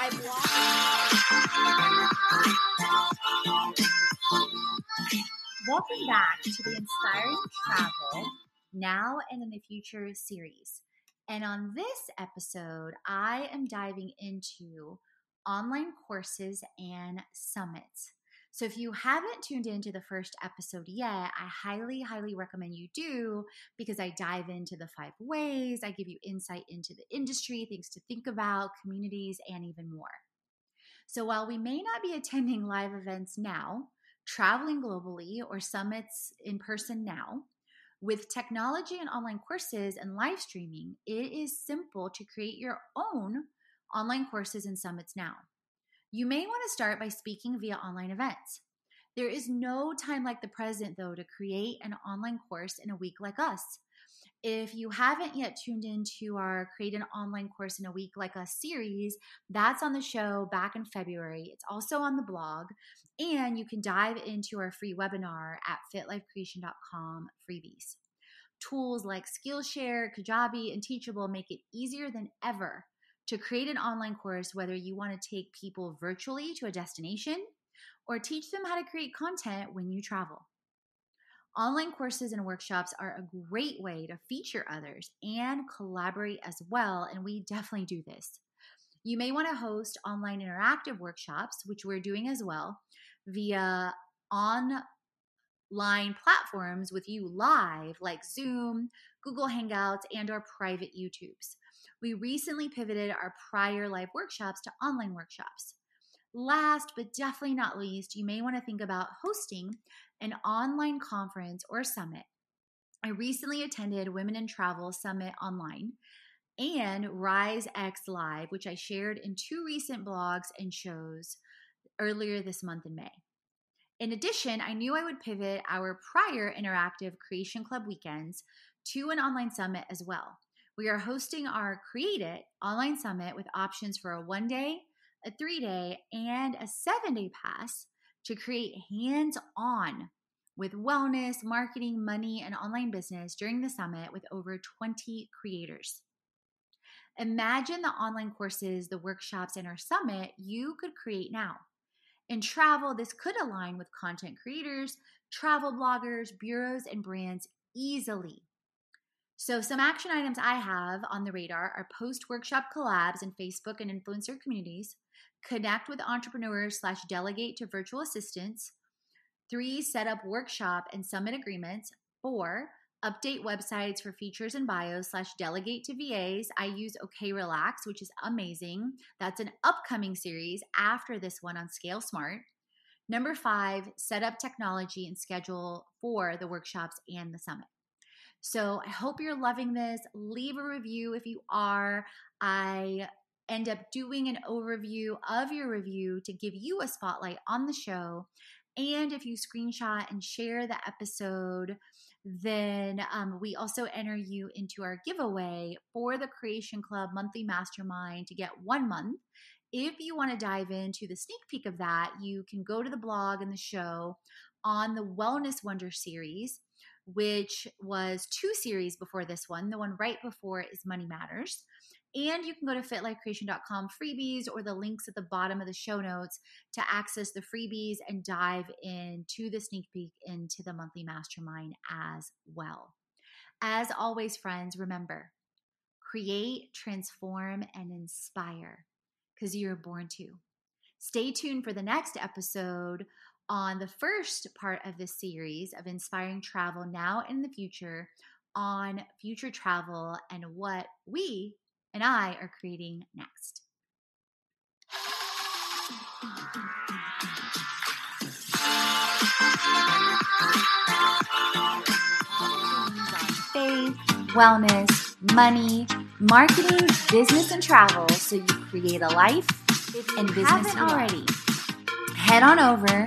I've Welcome back to the Inspiring Travel Now and in the Future series. And on this episode, I am diving into online courses and summits. So if you haven't tuned into the first episode yet, I highly, highly recommend you do because I dive into the five ways, I give you insight into the industry, things to think about, communities, and even more. So while we may not be attending live events now, traveling globally, or summits in person now, with technology and online courses and live streaming, it is simple to create your own online courses and summits now. You may want to start by speaking via online events. There is no time like the present, though, to create an online course in a week like us. If you haven't yet tuned into our Create an Online Course in a Week Like Us series, that's on the show back in February. It's also on the blog, and you can dive into our free webinar at fitlifecreation.com freebies. Tools like Skillshare, Kajabi, and Teachable make it easier than ever to create an online course, whether you want to take people virtually to a destination or teach them how to create content when you travel. Online courses and workshops are a great way to feature others and collaborate as well, and we definitely do this. You may want to host online interactive workshops, which we're doing as well, via online platforms with you live like Zoom, Google Hangouts, and our private YouTubes we recently pivoted our prior live workshops to online workshops. Last but definitely not least, you may want to think about hosting an online conference or summit. I recently attended Women in Travel Summit online and Rise X Live, which I shared in two recent blogs and shows earlier this month in May. In addition, I knew I would pivot our prior interactive Creation Club weekends to an online summit as well. We are hosting our Create It online summit with options for a one day, a three day, and a seven day pass to create hands on with wellness, marketing, money, and online business during the summit with over 20 creators. Imagine the online courses, the workshops, and our summit you could create now. In travel, this could align with content creators, travel bloggers, bureaus, and brands easily. So, some action items I have on the radar are post workshop collabs in Facebook and influencer communities, connect with entrepreneurs slash delegate to virtual assistants, three, set up workshop and summit agreements, four, update websites for features and bios slash delegate to VAs. I use OK Relax, which is amazing. That's an upcoming series after this one on Scale Smart. Number five, set up technology and schedule for the workshops and the summit. So I hope you're loving this. Leave a review if you are. I end up doing an overview of your review to give you a spotlight on the show. And if you screenshot and share the episode, then um, we also enter you into our giveaway for the Creation Club monthly mastermind to get one month If you want to dive into the sneak peek of that, you can go to the blog and the show on the Wellness Wonder series, which was two series before this one. The one right before is Money Matters. And you can go to fitlifecreation.com freebies or the links at the bottom of the show notes to access the freebies and dive into the sneak peek into the monthly mastermind as well. As always, friends, remember create, transform, and inspire because you're born to. Stay tuned for the next episode on the first part of this series of inspiring travel now and in the future on future travel and what we and I are creating next. Faith, wellness, money, marketing, business, and travel so you create a life and business already. Head on over